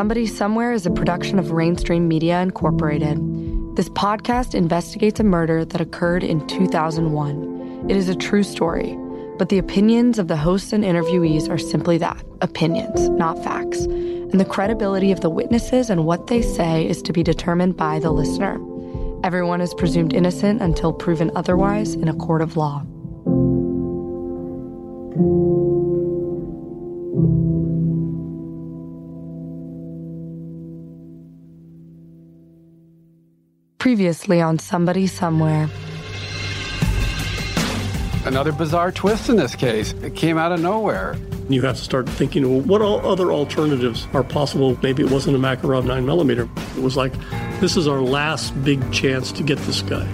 Somebody Somewhere is a production of Rainstream Media Incorporated. This podcast investigates a murder that occurred in 2001. It is a true story, but the opinions of the hosts and interviewees are simply that opinions, not facts. And the credibility of the witnesses and what they say is to be determined by the listener. Everyone is presumed innocent until proven otherwise in a court of law. Previously on Somebody Somewhere. Another bizarre twist in this case. It came out of nowhere. You have to start thinking, well, what all other alternatives are possible? Maybe it wasn't a Makarov 9mm. It was like, this is our last big chance to get this guy.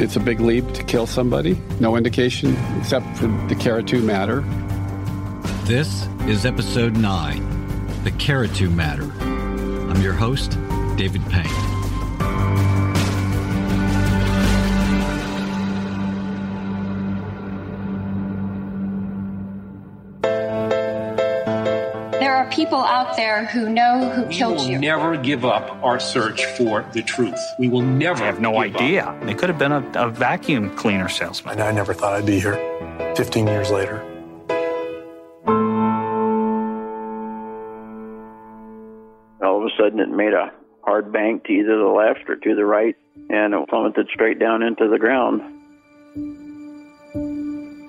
It's a big leap to kill somebody. No indication except for the Caratu matter. This is episode 9 The Caratu Matter. I'm your host, David Payne. People out there who know who we killed you. We will never give up our search for the truth. We will never. I have no idea. Up. It could have been a, a vacuum cleaner salesman. I never thought I'd be here 15 years later. All of a sudden, it made a hard bank to either the left or to the right, and it plummeted straight down into the ground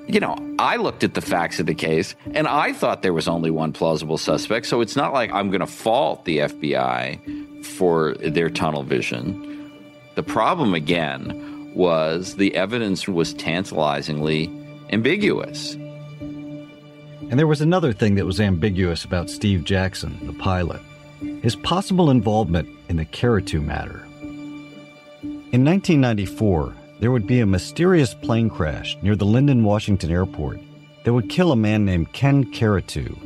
you know, I looked at the facts of the case and I thought there was only one plausible suspect. So it's not like I'm going to fault the FBI for their tunnel vision. The problem, again, was the evidence was tantalizingly ambiguous. And there was another thing that was ambiguous about Steve Jackson, the pilot his possible involvement in the Caratu matter. In 1994, there would be a mysterious plane crash near the Lynden, Washington airport that would kill a man named Ken Caratu.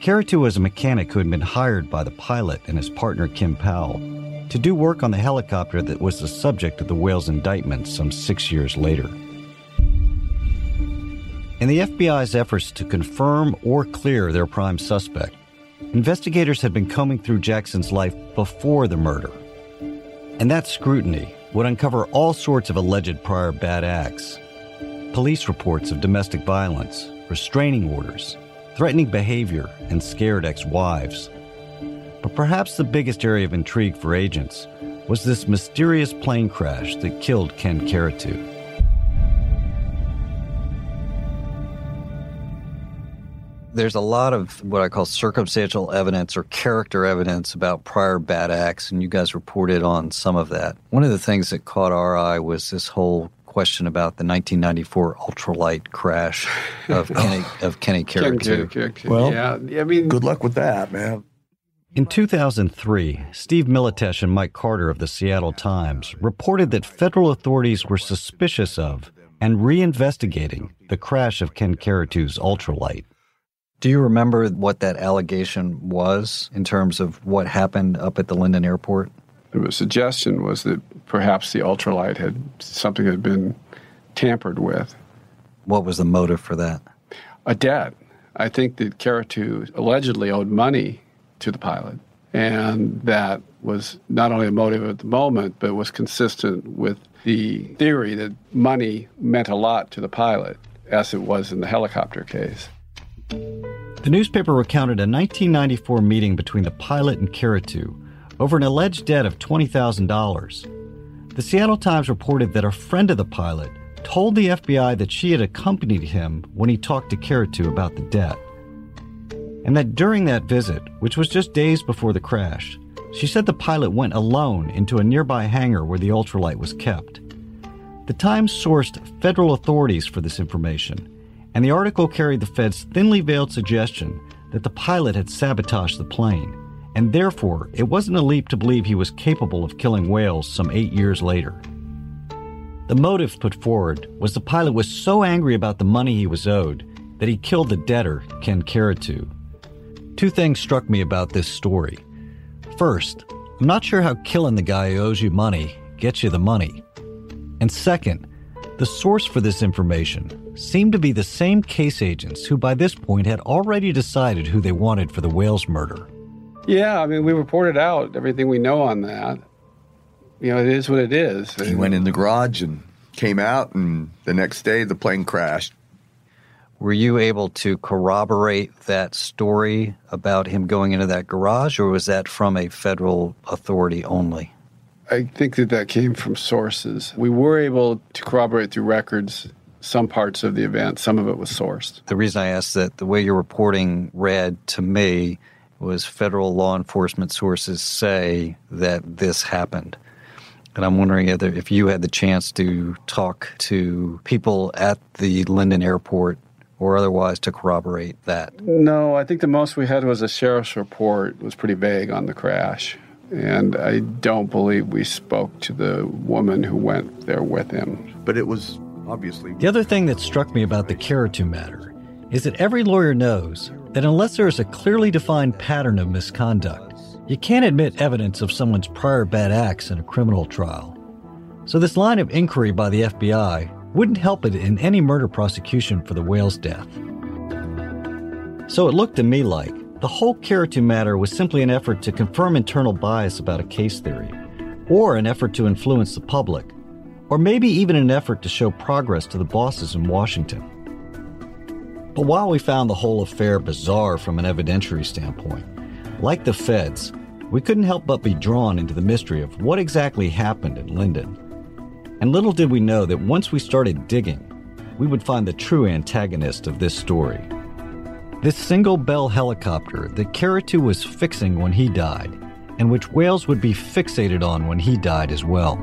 Caratu was a mechanic who had been hired by the pilot and his partner Kim Powell to do work on the helicopter that was the subject of the Wales' indictment some six years later. In the FBI's efforts to confirm or clear their prime suspect, investigators had been combing through Jackson's life before the murder. And that scrutiny would uncover all sorts of alleged prior bad acts police reports of domestic violence, restraining orders, threatening behavior, and scared ex wives. But perhaps the biggest area of intrigue for agents was this mysterious plane crash that killed Ken Caratu. There's a lot of what I call circumstantial evidence or character evidence about prior bad acts, and you guys reported on some of that. One of the things that caught our eye was this whole question about the 1994 ultralight crash of Kenny of Kenny Caratu. Well, yeah, I mean, good luck with that, man. In 2003, Steve Miletich and Mike Carter of the Seattle Times reported that federal authorities were suspicious of and reinvestigating the crash of Ken Caratu's ultralight. Do you remember what that allegation was in terms of what happened up at the Lynden airport? The suggestion was that perhaps the ultralight had something had been tampered with. What was the motive for that? A debt. I think that Caratu allegedly owed money to the pilot, and that was not only a motive at the moment, but was consistent with the theory that money meant a lot to the pilot, as it was in the helicopter case. The newspaper recounted a 1994 meeting between the pilot and Caratu over an alleged debt of $20,000. The Seattle Times reported that a friend of the pilot told the FBI that she had accompanied him when he talked to Caratu about the debt. And that during that visit, which was just days before the crash, she said the pilot went alone into a nearby hangar where the ultralight was kept. The Times sourced federal authorities for this information and the article carried the Fed's thinly veiled suggestion that the pilot had sabotaged the plane, and therefore it wasn't a leap to believe he was capable of killing Wales some eight years later. The motive put forward was the pilot was so angry about the money he was owed that he killed the debtor, Ken Caratu. Two things struck me about this story. First, I'm not sure how killing the guy who owes you money gets you the money. And second, the source for this information seemed to be the same case agents who by this point had already decided who they wanted for the Wales murder. Yeah, I mean, we reported out everything we know on that. You know, it is what it is. He went in the garage and came out, and the next day the plane crashed. Were you able to corroborate that story about him going into that garage, or was that from a federal authority only? I think that that came from sources. We were able to corroborate through records some parts of the event, some of it was sourced. The reason I asked that, the way your reporting read to me was federal law enforcement sources say that this happened. And I'm wondering if you had the chance to talk to people at the Lynden airport or otherwise to corroborate that? No, I think the most we had was a sheriff's report. It was pretty vague on the crash. And I don't believe we spoke to the woman who went there with him. But it was obviously. The other thing that struck me about the Caratu matter is that every lawyer knows that unless there is a clearly defined pattern of misconduct, you can't admit evidence of someone's prior bad acts in a criminal trial. So, this line of inquiry by the FBI wouldn't help it in any murder prosecution for the Wales' death. So, it looked to me like the whole Caratu matter was simply an effort to confirm internal bias about a case theory, or an effort to influence the public, or maybe even an effort to show progress to the bosses in Washington. But while we found the whole affair bizarre from an evidentiary standpoint, like the feds, we couldn't help but be drawn into the mystery of what exactly happened in Lynden. And little did we know that once we started digging, we would find the true antagonist of this story. This single Bell helicopter that Caratu was fixing when he died, and which Wales would be fixated on when he died as well.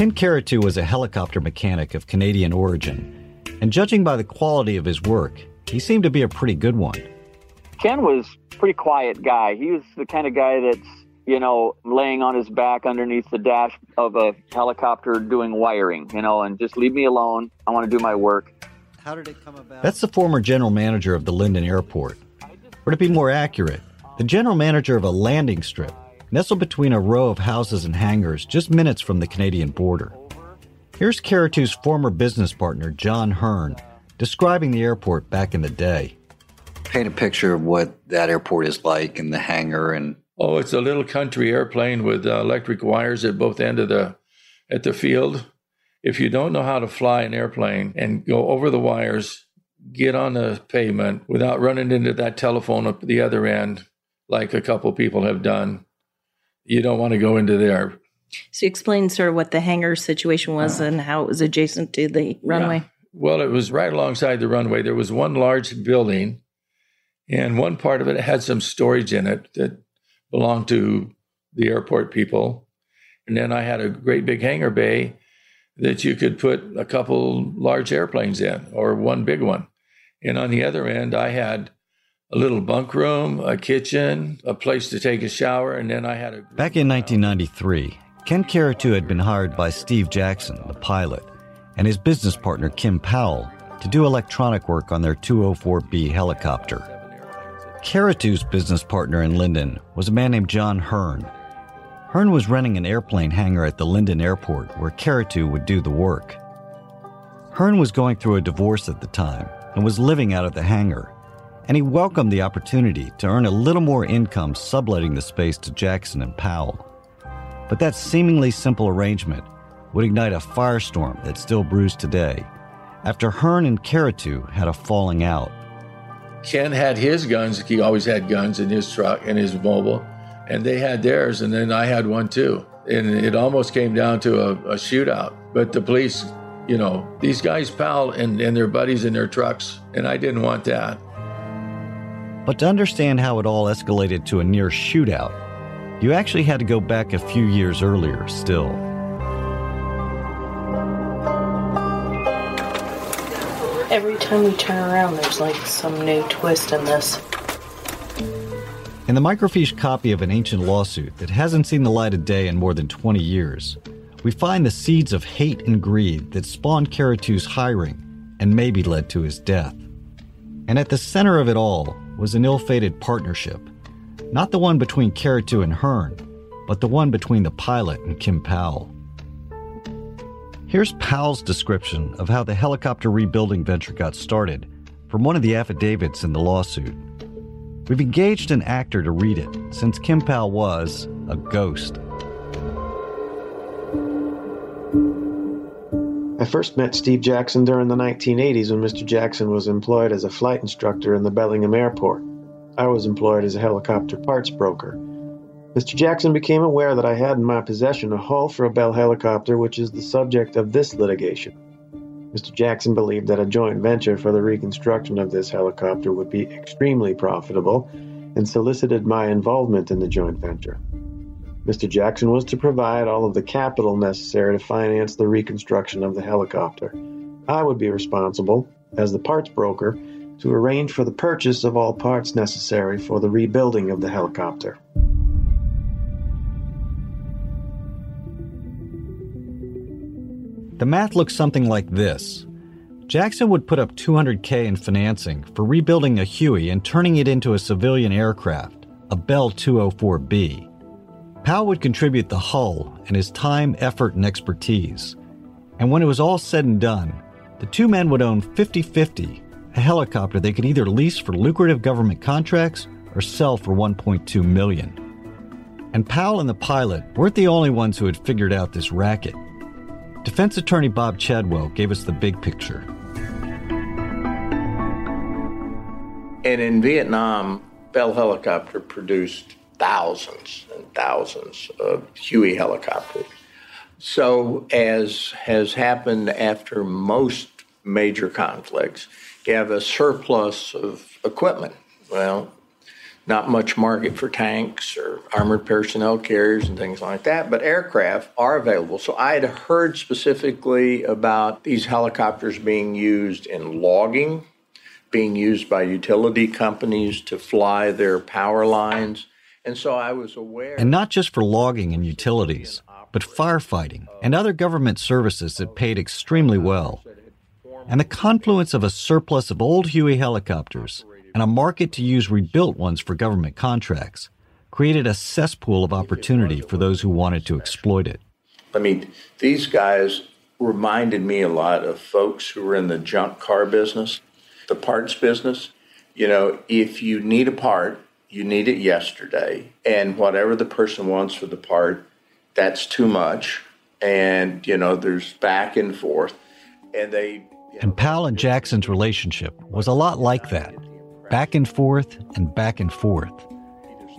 Ken Caratu was a helicopter mechanic of Canadian origin, and judging by the quality of his work, he seemed to be a pretty good one. Ken was a pretty quiet guy. He was the kind of guy that's, you know, laying on his back underneath the dash of a helicopter doing wiring, you know, and just leave me alone. I want to do my work. How did it come about? That's the former general manager of the Lynden Airport. Or to be more accurate, the general manager of a landing strip nestled between a row of houses and hangars just minutes from the Canadian border. Here's Caratu's former business partner, John Hearn, describing the airport back in the day. Paint a picture of what that airport is like and the hangar and Oh, it's a little country airplane with uh, electric wires at both end of the at the field. If you don't know how to fly an airplane and go over the wires, get on the pavement without running into that telephone at the other end, like a couple people have done, you don't want to go into there. So explain sort of what the hangar situation was uh, and how it was adjacent to the runway. Yeah. Well, it was right alongside the runway. There was one large building, and one part of it had some storage in it that belonged to the airport people. And then I had a great big hangar bay that you could put a couple large airplanes in or one big one. And on the other end, I had a little bunk room, a kitchen, a place to take a shower, and then I had a. Back in 1993, Ken Caratu had been hired by Steve Jackson, the pilot, and his business partner Kim Powell to do electronic work on their 204B helicopter. Caratu's business partner in Lynden was a man named John Hearn. Hearn was renting an airplane hangar at the Lynden airport where Caratu would do the work. Hearn was going through a divorce at the time and was living out of the hangar and he welcomed the opportunity to earn a little more income subletting the space to Jackson and Powell. But that seemingly simple arrangement would ignite a firestorm that still brews today after Hearn and Caratu had a falling out. Ken had his guns, he always had guns in his truck and his mobile, and they had theirs, and then I had one too. And it almost came down to a, a shootout. But the police, you know, these guys pal and, and their buddies in their trucks, and I didn't want that. But to understand how it all escalated to a near shootout, you actually had to go back a few years earlier still. Every time we turn around, there's like some new twist in this. In the microfiche copy of an ancient lawsuit that hasn't seen the light of day in more than 20 years, we find the seeds of hate and greed that spawned Caratu's hiring and maybe led to his death. And at the center of it all was an ill fated partnership. Not the one between Caratu and Hearn, but the one between the pilot and Kim Powell. Here's Powell's description of how the helicopter rebuilding venture got started from one of the affidavits in the lawsuit. We've engaged an actor to read it, since Kim Powell was a ghost. I first met Steve Jackson during the 1980s when Mr. Jackson was employed as a flight instructor in the Bellingham Airport. I was employed as a helicopter parts broker. Mr. Jackson became aware that I had in my possession a hull for a Bell helicopter, which is the subject of this litigation. Mr. Jackson believed that a joint venture for the reconstruction of this helicopter would be extremely profitable and solicited my involvement in the joint venture. Mr. Jackson was to provide all of the capital necessary to finance the reconstruction of the helicopter. I would be responsible, as the parts broker, to arrange for the purchase of all parts necessary for the rebuilding of the helicopter. The math looks something like this. Jackson would put up 200K in financing for rebuilding a Huey and turning it into a civilian aircraft, a Bell 204B. Powell would contribute the hull and his time, effort, and expertise. And when it was all said and done, the two men would own 50 50, a helicopter they could either lease for lucrative government contracts or sell for 1.2 million. And Powell and the pilot weren't the only ones who had figured out this racket. Defense attorney Bob Chadwell gave us the big picture. And in Vietnam, Bell Helicopter produced thousands and thousands of Huey helicopters. So, as has happened after most major conflicts, you have a surplus of equipment. Well, not much market for tanks or armored personnel carriers and things like that, but aircraft are available. So I had heard specifically about these helicopters being used in logging, being used by utility companies to fly their power lines. And so I was aware. And not just for logging and utilities, but firefighting and other government services that paid extremely well. And the confluence of a surplus of old Huey helicopters and a market to use rebuilt ones for government contracts created a cesspool of opportunity for those who wanted to exploit it. I mean, these guys reminded me a lot of folks who were in the junk car business, the parts business. You know, if you need a part, you need it yesterday, and whatever the person wants for the part, that's too much. And, you know, there's back and forth. And they. And Powell and Jackson's relationship was a lot like that back and forth and back and forth.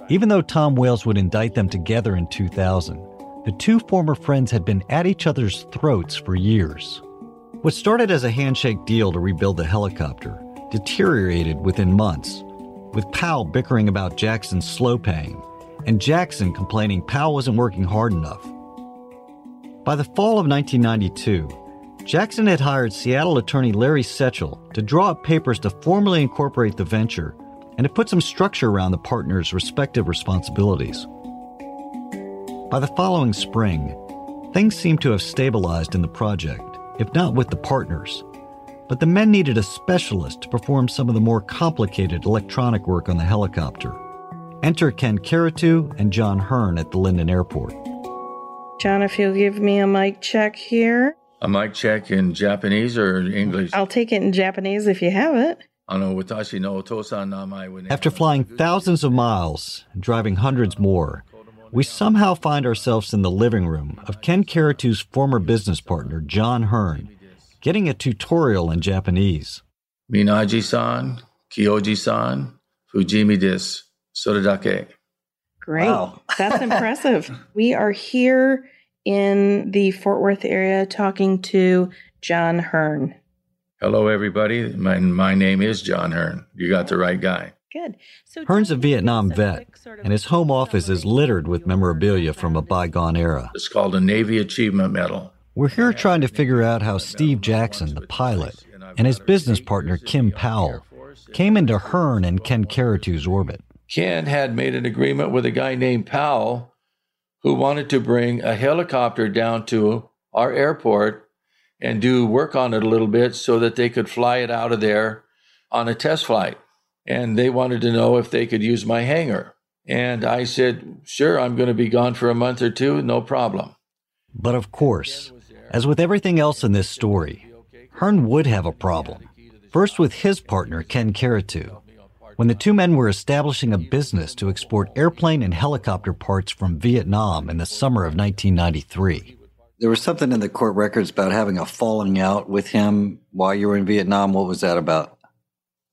Even though Tom Wales would indict them together in 2000, the two former friends had been at each other's throats for years. What started as a handshake deal to rebuild the helicopter deteriorated within months, with Powell bickering about Jackson's slow paying and Jackson complaining Powell wasn't working hard enough. By the fall of 1992, Jackson had hired Seattle attorney Larry Sechl to draw up papers to formally incorporate the venture and to put some structure around the partners' respective responsibilities. By the following spring, things seemed to have stabilized in the project, if not with the partners. But the men needed a specialist to perform some of the more complicated electronic work on the helicopter. Enter Ken Caratu and John Hearn at the Lynden Airport. John, if you'll give me a mic check here. A mic check in Japanese or English? I'll take it in Japanese if you have it. After flying thousands of miles and driving hundreds more, we somehow find ourselves in the living room of Ken Caratu's former business partner, John Hearn, getting a tutorial in Japanese. Minaji san, Kyoji san, Fujimi desu, soredake. Great. Wow. That's impressive. We are here in the Fort Worth area talking to John Hearn. Hello, everybody. My, my name is John Hearn. You got the right guy. Good. So Hearn's a Vietnam vet, and his home office is littered with memorabilia from a bygone era. It's called a Navy Achievement Medal. We're here trying to figure out how Steve Jackson, the pilot, and his business partner Kim Powell came into Hearn and Ken Caratu's orbit. Ken had made an agreement with a guy named Powell who wanted to bring a helicopter down to our airport and do work on it a little bit so that they could fly it out of there on a test flight. and they wanted to know if they could use my hangar. And I said, sure, I'm going to be gone for a month or two, no problem. But of course, as with everything else in this story, Hearn would have a problem. First, with his partner, Ken Caratu. When the two men were establishing a business to export airplane and helicopter parts from Vietnam in the summer of 1993. There was something in the court records about having a falling out with him while you were in Vietnam. What was that about?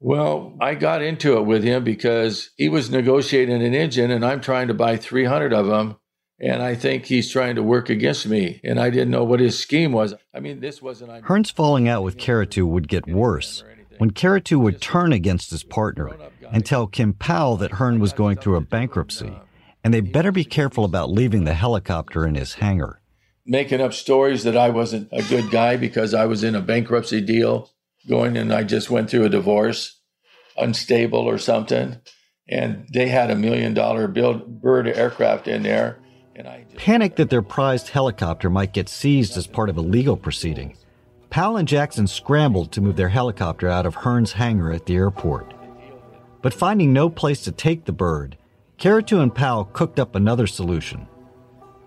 Well, I got into it with him because he was negotiating an engine and I'm trying to buy 300 of them. And I think he's trying to work against me. And I didn't know what his scheme was. I mean, this wasn't. Hearn's falling out with Caratu would get worse when Caratu would turn against his partner and tell Kim Powell that Hearn was going through a bankruptcy and they better be careful about leaving the helicopter in his hangar. Making up stories that I wasn't a good guy because I was in a bankruptcy deal going and I just went through a divorce, unstable or something. And they had a million dollar build bird aircraft in there. And I just, panicked that their prized helicopter might get seized as part of a legal proceeding. Powell and Jackson scrambled to move their helicopter out of Hearn's hangar at the airport. But finding no place to take the bird, Caratu and Powell cooked up another solution.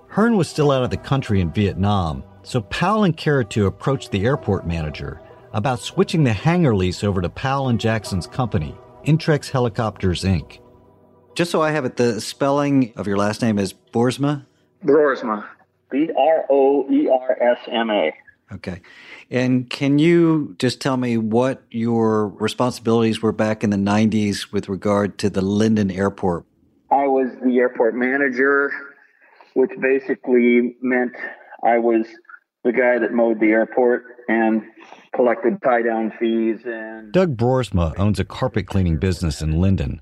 Hearn was still out of the country in Vietnam, so Powell and Caratu approached the airport manager about switching the hangar lease over to Powell and Jackson's company, Intrex Helicopters Inc. Just so I have it, the spelling of your last name is Broersma? Broersma. B R O E R S M A. Okay. And can you just tell me what your responsibilities were back in the 90s with regard to the Lynden Airport? I was the airport manager, which basically meant I was the guy that mowed the airport and collected tie down fees and Doug Broersma owns a carpet cleaning business in Lynden.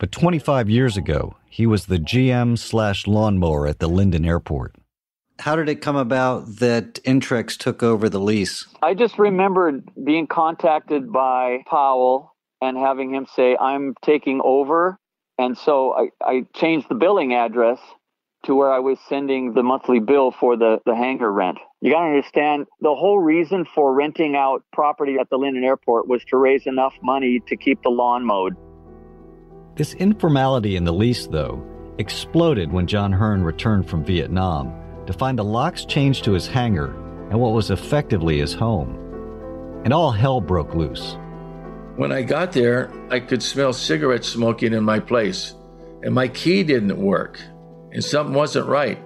But 25 years ago, he was the GM slash lawnmower at the Lynden Airport. How did it come about that Intrex took over the lease? I just remembered being contacted by Powell and having him say, I'm taking over. And so I, I changed the billing address to where I was sending the monthly bill for the, the hangar rent. You got to understand the whole reason for renting out property at the Lynden Airport was to raise enough money to keep the lawn mowed. This informality in the lease, though, exploded when John Hearn returned from Vietnam to find the locks changed to his hangar and what was effectively his home. And all hell broke loose. When I got there, I could smell cigarette smoking in my place, and my key didn't work, and something wasn't right,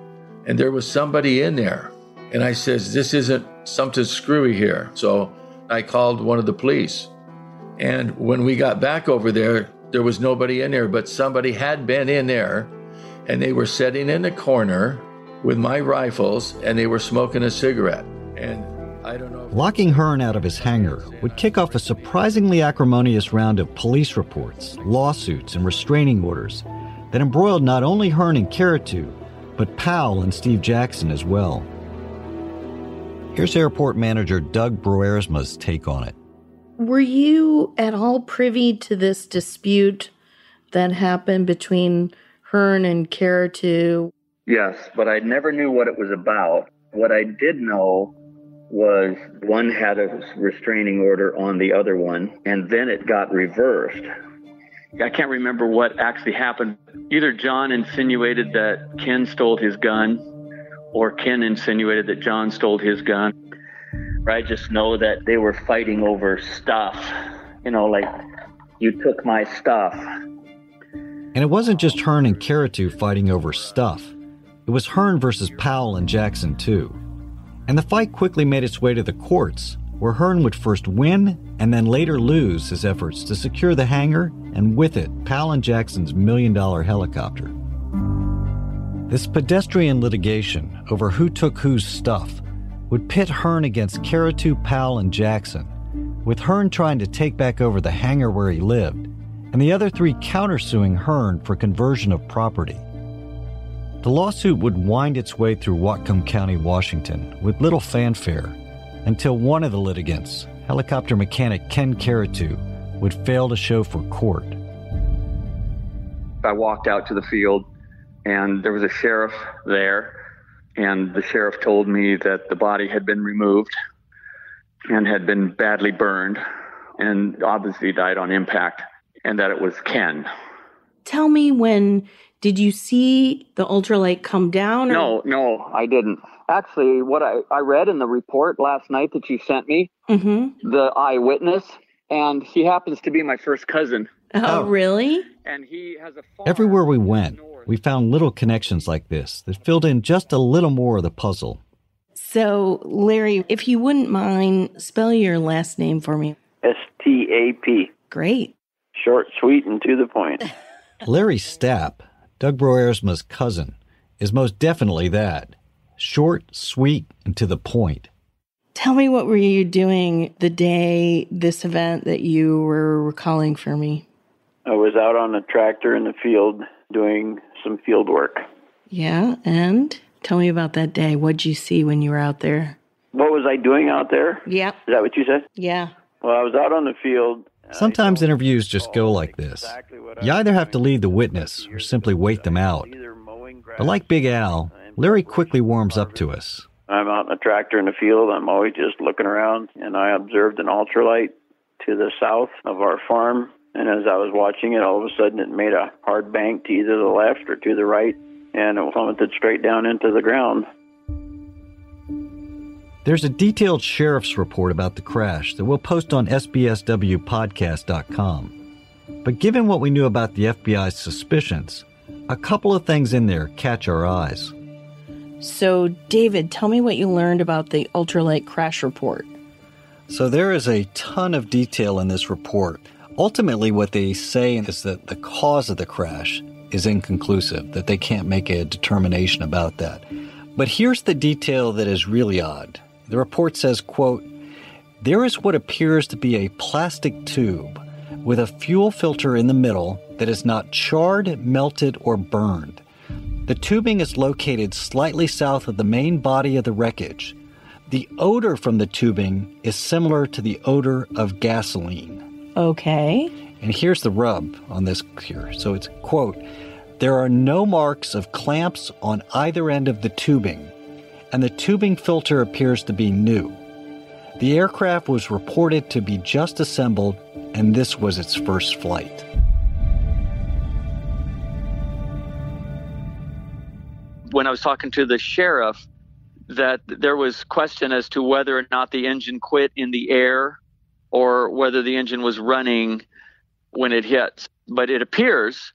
and there was somebody in there. And I says, "This isn't something screwy here." So I called one of the police, and when we got back over there, there was nobody in there, but somebody had been in there, and they were sitting in the corner with my rifles, and they were smoking a cigarette, and I don't know. Locking Hearn out of his hangar would kick off a surprisingly acrimonious round of police reports, lawsuits, and restraining orders that embroiled not only Hearn and Caratu, but Powell and Steve Jackson as well. Here's airport manager Doug Broersma's take on it. Were you at all privy to this dispute that happened between Hearn and Caratu? Yes, but I never knew what it was about. What I did know was one had a restraining order on the other one, and then it got reversed. I can't remember what actually happened. Either John insinuated that Ken stole his gun, or Ken insinuated that John stole his gun. I just know that they were fighting over stuff. You know, like, you took my stuff. And it wasn't just Hearn and Caratu fighting over stuff. It was Hearn versus Powell and Jackson, too. And the fight quickly made its way to the courts, where Hearn would first win and then later lose his efforts to secure the hangar and with it, Powell and Jackson's million dollar helicopter. This pedestrian litigation over who took whose stuff would pit Hearn against Caratu, Powell, and Jackson, with Hearn trying to take back over the hangar where he lived, and the other three countersuing Hearn for conversion of property. The lawsuit would wind its way through Whatcom County, Washington, with little fanfare, until one of the litigants, helicopter mechanic Ken Caratu, would fail to show for court. I walked out to the field, and there was a sheriff there, and the sheriff told me that the body had been removed and had been badly burned and obviously died on impact. and that it was Ken. Tell me when did you see the ultralight come down? Or? No, no, I didn't. Actually, what I, I read in the report last night that you sent me, mm-hmm. the eyewitness, and he happens to be my first cousin. Oh, oh. really? And he has a Everywhere we went, we found little connections like this that filled in just a little more of the puzzle. So, Larry, if you wouldn't mind, spell your last name for me. S T A P. Great. Short, sweet, and to the point. Larry Stapp, Doug Broersma's cousin, is most definitely that. Short, sweet, and to the point. Tell me what were you doing the day this event that you were recalling for me? I was out on a tractor in the field doing some field work. Yeah, and tell me about that day. What'd you see when you were out there? What was I doing out there? Yeah. Is that what you said? Yeah. Well, I was out on the field. Sometimes interviews just go like this. You either have to lead the witness or simply wait them out. But like Big Al, Larry quickly warms up to us. I'm out in a tractor in the field. I'm always just looking around, and I observed an ultralight to the south of our farm. And as I was watching it, all of a sudden it made a hard bank to either the left or to the right, and it plummeted straight down into the ground. There's a detailed sheriff's report about the crash that we'll post on sbswpodcast.com. But given what we knew about the FBI's suspicions, a couple of things in there catch our eyes. So, David, tell me what you learned about the ultralight crash report. So, there is a ton of detail in this report. Ultimately, what they say is that the cause of the crash is inconclusive, that they can't make a determination about that. But here's the detail that is really odd. The report says, quote, there is what appears to be a plastic tube with a fuel filter in the middle that is not charred, melted, or burned. The tubing is located slightly south of the main body of the wreckage. The odor from the tubing is similar to the odor of gasoline. Okay. And here's the rub on this here. So it's quote, there are no marks of clamps on either end of the tubing, and the tubing filter appears to be new. The aircraft was reported to be just assembled, and this was its first flight. when I was talking to the sheriff that there was question as to whether or not the engine quit in the air or whether the engine was running when it hit. But it appears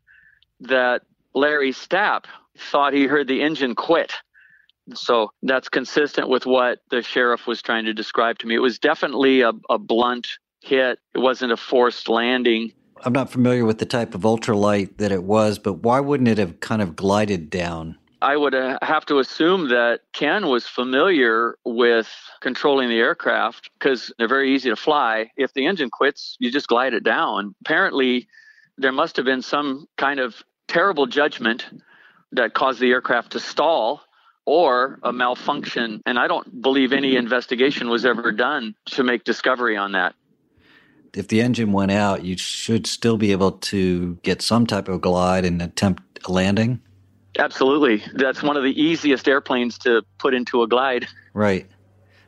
that Larry Stapp thought he heard the engine quit. So that's consistent with what the sheriff was trying to describe to me. It was definitely a, a blunt hit. It wasn't a forced landing. I'm not familiar with the type of ultralight that it was, but why wouldn't it have kind of glided down? I would uh, have to assume that Ken was familiar with controlling the aircraft because they're very easy to fly. If the engine quits, you just glide it down. Apparently, there must have been some kind of terrible judgment that caused the aircraft to stall or a malfunction. And I don't believe any investigation was ever done to make discovery on that. If the engine went out, you should still be able to get some type of glide and attempt a landing. Absolutely. That's one of the easiest airplanes to put into a glide. Right.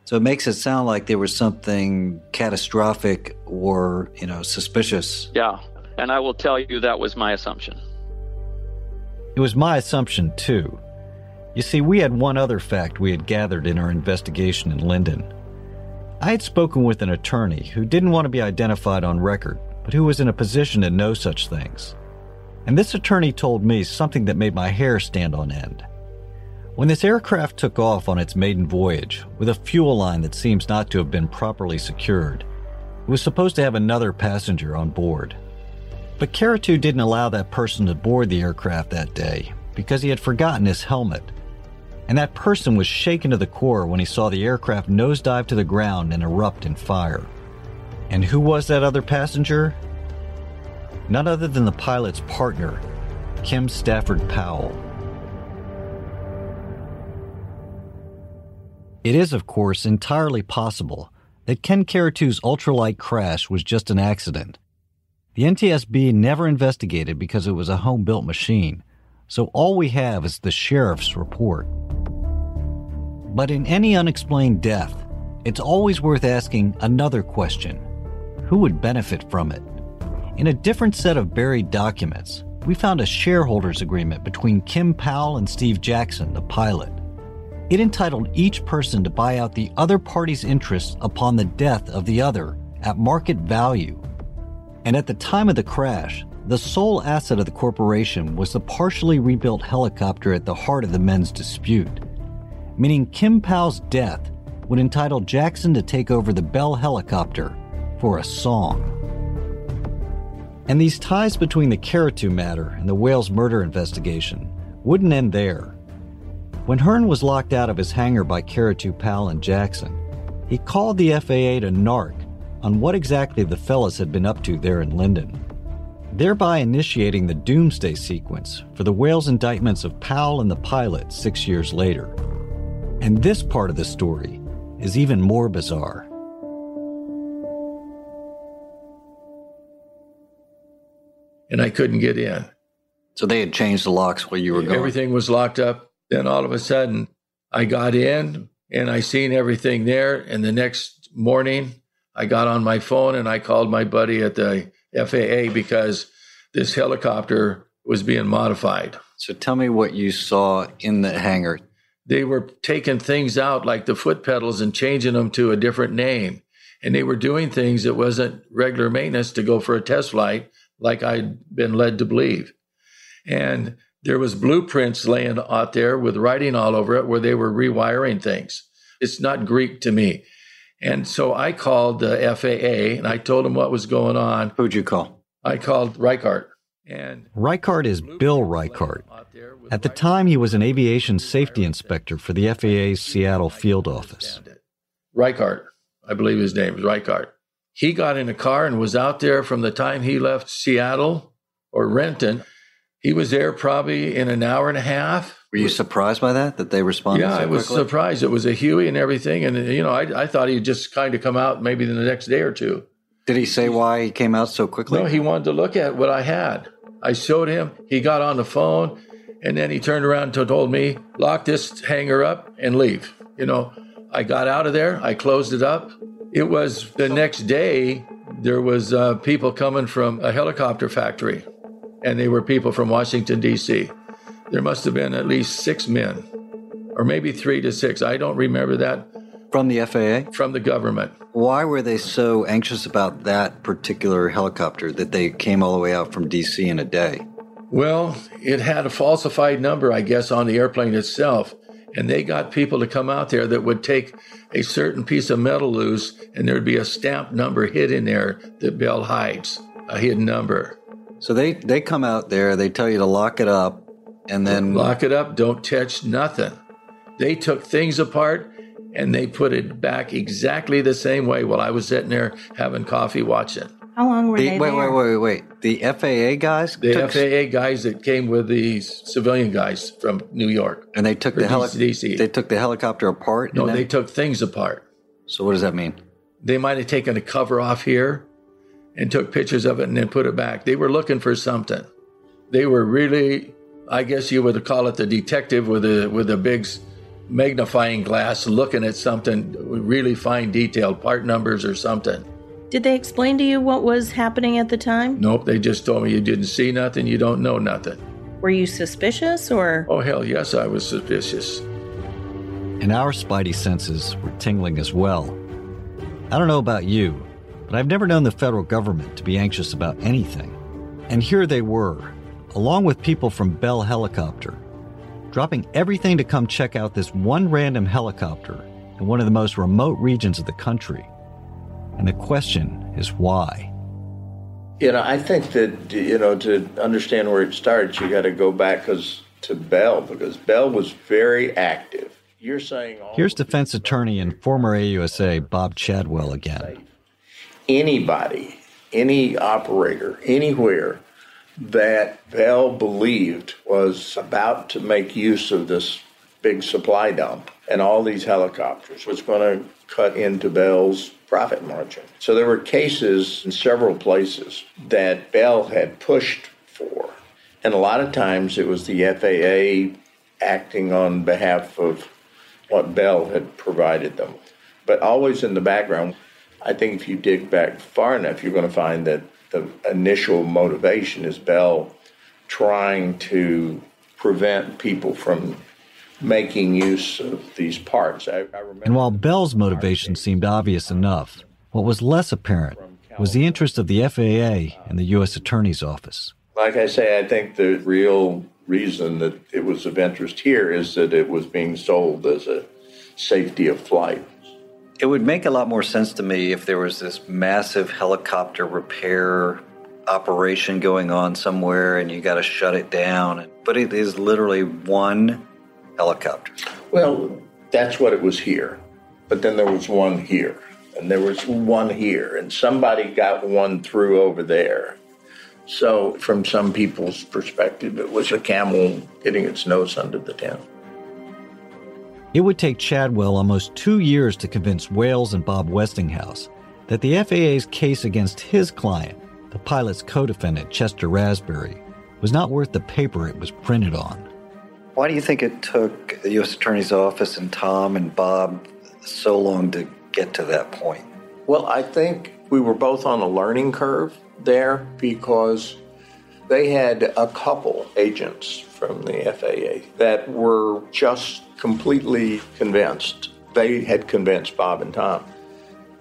So it makes it sound like there was something catastrophic or, you know, suspicious. Yeah. And I will tell you that was my assumption. It was my assumption, too. You see, we had one other fact we had gathered in our investigation in Lynden. I had spoken with an attorney who didn't want to be identified on record, but who was in a position to know such things. And this attorney told me something that made my hair stand on end. When this aircraft took off on its maiden voyage, with a fuel line that seems not to have been properly secured, it was supposed to have another passenger on board. But Caratu didn't allow that person to board the aircraft that day because he had forgotten his helmet. And that person was shaken to the core when he saw the aircraft nosedive to the ground and erupt in fire. And who was that other passenger? None other than the pilot's partner, Kim Stafford Powell. It is, of course, entirely possible that Ken Caratu's ultralight crash was just an accident. The NTSB never investigated because it was a home built machine, so all we have is the sheriff's report. But in any unexplained death, it's always worth asking another question Who would benefit from it? In a different set of buried documents, we found a shareholders agreement between Kim Powell and Steve Jackson, the pilot. It entitled each person to buy out the other party's interests upon the death of the other at market value. And at the time of the crash, the sole asset of the corporation was the partially rebuilt helicopter at the heart of the men's dispute, meaning Kim Powell's death would entitle Jackson to take over the Bell helicopter for a song. And these ties between the Caratu matter and the Wales murder investigation wouldn't end there. When Hearn was locked out of his hangar by Caratu Powell and Jackson, he called the FAA to narc on what exactly the fellas had been up to there in Lynden thereby initiating the doomsday sequence for the Wales indictments of Powell and the pilot six years later. And this part of the story is even more bizarre. And I couldn't get in. So they had changed the locks while you were going. Everything was locked up. Then all of a sudden, I got in and I seen everything there. And the next morning, I got on my phone and I called my buddy at the FAA because this helicopter was being modified. So tell me what you saw in the hangar. They were taking things out like the foot pedals and changing them to a different name. And they were doing things that wasn't regular maintenance to go for a test flight, like I'd been led to believe. And there was blueprints laying out there with writing all over it where they were rewiring things. It's not Greek to me. And so I called the FAA and I told them what was going on. Who'd you call? I called Reichart. And Reichart is Bill Reichart. At the time, he was an aviation safety inspector for the FAA's Seattle field office. Reichart, I believe his name is Reichart. He got in a car and was out there from the time he left Seattle or Renton. He was there probably in an hour and a half. Were you surprised by that? That they responded? Yeah, so I was surprised. It was a Huey and everything, and you know, I, I thought he'd just kind of come out maybe in the next day or two. Did he say why he came out so quickly? No, he wanted to look at what I had. I showed him. He got on the phone, and then he turned around and told me, "Lock this hangar up and leave." You know, I got out of there. I closed it up. It was the next day. There was uh, people coming from a helicopter factory, and they were people from Washington D.C. There must have been at least six men, or maybe three to six. I don't remember that. From the FAA? From the government. Why were they so anxious about that particular helicopter that they came all the way out from DC in a day? Well, it had a falsified number, I guess, on the airplane itself. And they got people to come out there that would take a certain piece of metal loose, and there'd be a stamped number hid in there that Bell hides, a hidden number. So they, they come out there, they tell you to lock it up, and then. Lock it up, don't touch nothing. They took things apart and they put it back exactly the same way while I was sitting there having coffee watching. How long were The- they wait, there? wait, wait, wait. The FAA guys? The took- FAA guys that came with the civilian guys from New York. And they took the heli- DC. They took the helicopter apart. No, they took things apart. So what does that mean? They might have taken a cover off here and took pictures of it and then put it back. They were looking for something. They were really, I guess you would call it the detective with a with a big magnifying glass looking at something really fine detailed part numbers or something. Did they explain to you what was happening at the time? Nope, they just told me you didn't see nothing, you don't know nothing. Were you suspicious or? Oh hell yes, I was suspicious. And our spidey senses were tingling as well. I don't know about you, but I've never known the federal government to be anxious about anything. And here they were, along with people from Bell Helicopter, dropping everything to come check out this one random helicopter in one of the most remote regions of the country. And the question is why? You know, I think that you know to understand where it starts, you got to go back cause, to Bell because Bell was very active. You're saying all Here's defense attorney and former AUSA Bob Chadwell again. anybody, any operator, anywhere that Bell believed was about to make use of this big supply dump and all these helicopters was going to cut into Bell's profit margin. So there were cases in several places that Bell had pushed for. And a lot of times it was the FAA acting on behalf of what Bell had provided them. But always in the background, I think if you dig back far enough, you're going to find that the initial motivation is Bell trying to prevent people from making use of these parts. I, I remember. And while Bell's motivation seemed obvious uh, enough, what was less apparent was the interest of the FAA and the U.S. Attorney's Office. Like I say, I think the real reason that it was of interest here is that it was being sold as a safety of flight. It would make a lot more sense to me if there was this massive helicopter repair operation going on somewhere and you got to shut it down. But it is literally one helicopter. Well, that's what it was here. But then there was one here, and there was one here, and somebody got one through over there. So, from some people's perspective, it was a camel getting its nose under the tent. It would take Chadwell almost two years to convince Wales and Bob Westinghouse that the FAA's case against his client, the pilot's co defendant, Chester Raspberry, was not worth the paper it was printed on. Why do you think it took the U.S. Attorney's Office and Tom and Bob so long to get to that point? Well, I think we were both on a learning curve there because they had a couple agents from the FAA that were just completely convinced. They had convinced Bob and Tom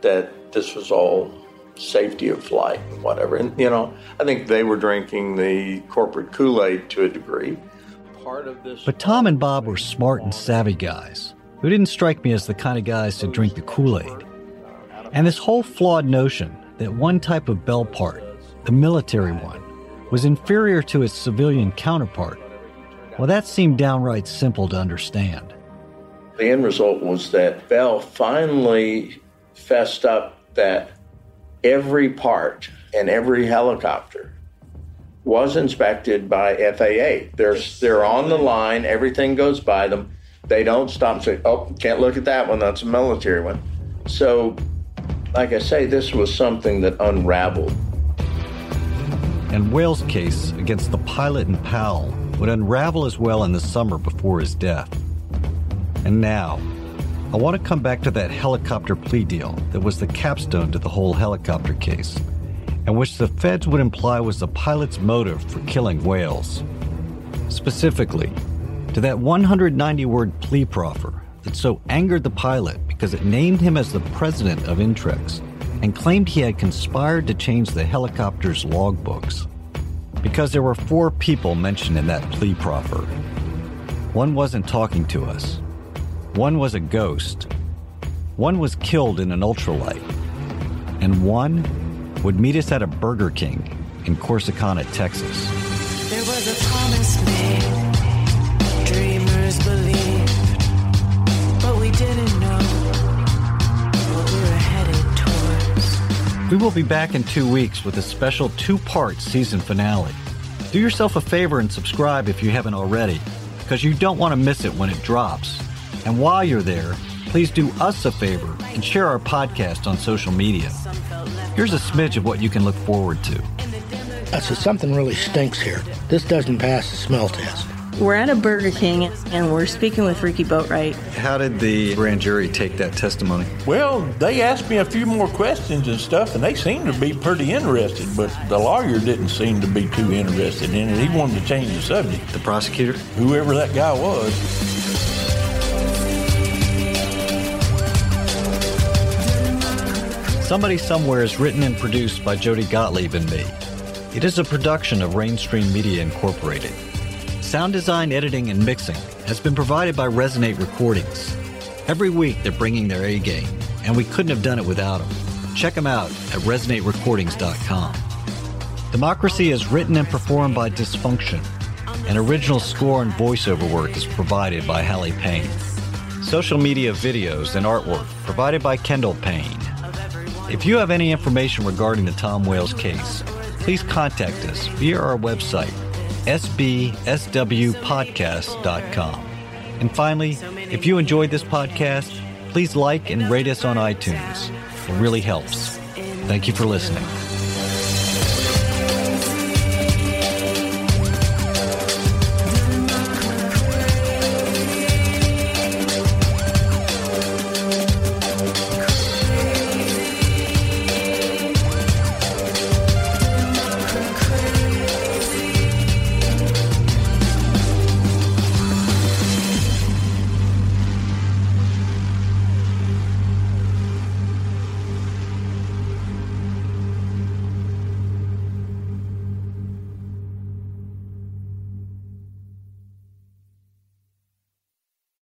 that this was all safety of flight and whatever. And, you know, I think they were drinking the corporate Kool Aid to a degree. Part of this. But Tom and Bob were smart and savvy guys who didn't strike me as the kind of guys to drink the Kool Aid. And this whole flawed notion that one type of bell part, the military one, was inferior to its civilian counterpart, well, that seemed downright simple to understand. The end result was that Bell finally fessed up that every part and every helicopter was inspected by FAA. They're, they're on the line, everything goes by them. They don't stop and say, oh, can't look at that one, that's a military one. So, like I say, this was something that unraveled. And Wales' case against the pilot and Powell would unravel as well in the summer before his death. And now, I want to come back to that helicopter plea deal that was the capstone to the whole helicopter case, and which the feds would imply was the pilot's motive for killing Wales. Specifically, to that 190 word plea proffer that so angered the pilot because it named him as the president of Intrex and claimed he had conspired to change the helicopter's logbooks. Because there were four people mentioned in that plea proffer. One wasn't talking to us. One was a ghost. One was killed in an ultralight. And one would meet us at a Burger King in Corsicana, Texas. There was a promise made, dreamers believed, but we didn't know what we were headed towards. We will be back in two weeks with a special two part season finale. Do yourself a favor and subscribe if you haven't already, because you don't want to miss it when it drops. And while you're there, please do us a favor and share our podcast on social media. Here's a smidge of what you can look forward to. Uh, I said, something really stinks here. This doesn't pass the smell test. We're at a Burger King and we're speaking with Ricky Boatwright. How did the grand jury take that testimony? Well, they asked me a few more questions and stuff, and they seemed to be pretty interested, but the lawyer didn't seem to be too interested in it. He wanted to change the subject. The prosecutor? Whoever that guy was. Somebody Somewhere is written and produced by Jody Gottlieb and me. It is a production of Rainstream Media Incorporated. Sound design, editing, and mixing has been provided by Resonate Recordings. Every week they're bringing their A game, and we couldn't have done it without them. Check them out at resonaterecordings.com. Democracy is written and performed by Dysfunction. An original score and voiceover work is provided by Hallie Payne. Social media videos and artwork provided by Kendall Payne. If you have any information regarding the Tom Wales case, please contact us via our website, sbswpodcast.com. And finally, if you enjoyed this podcast, please like and rate us on iTunes. It really helps. Thank you for listening.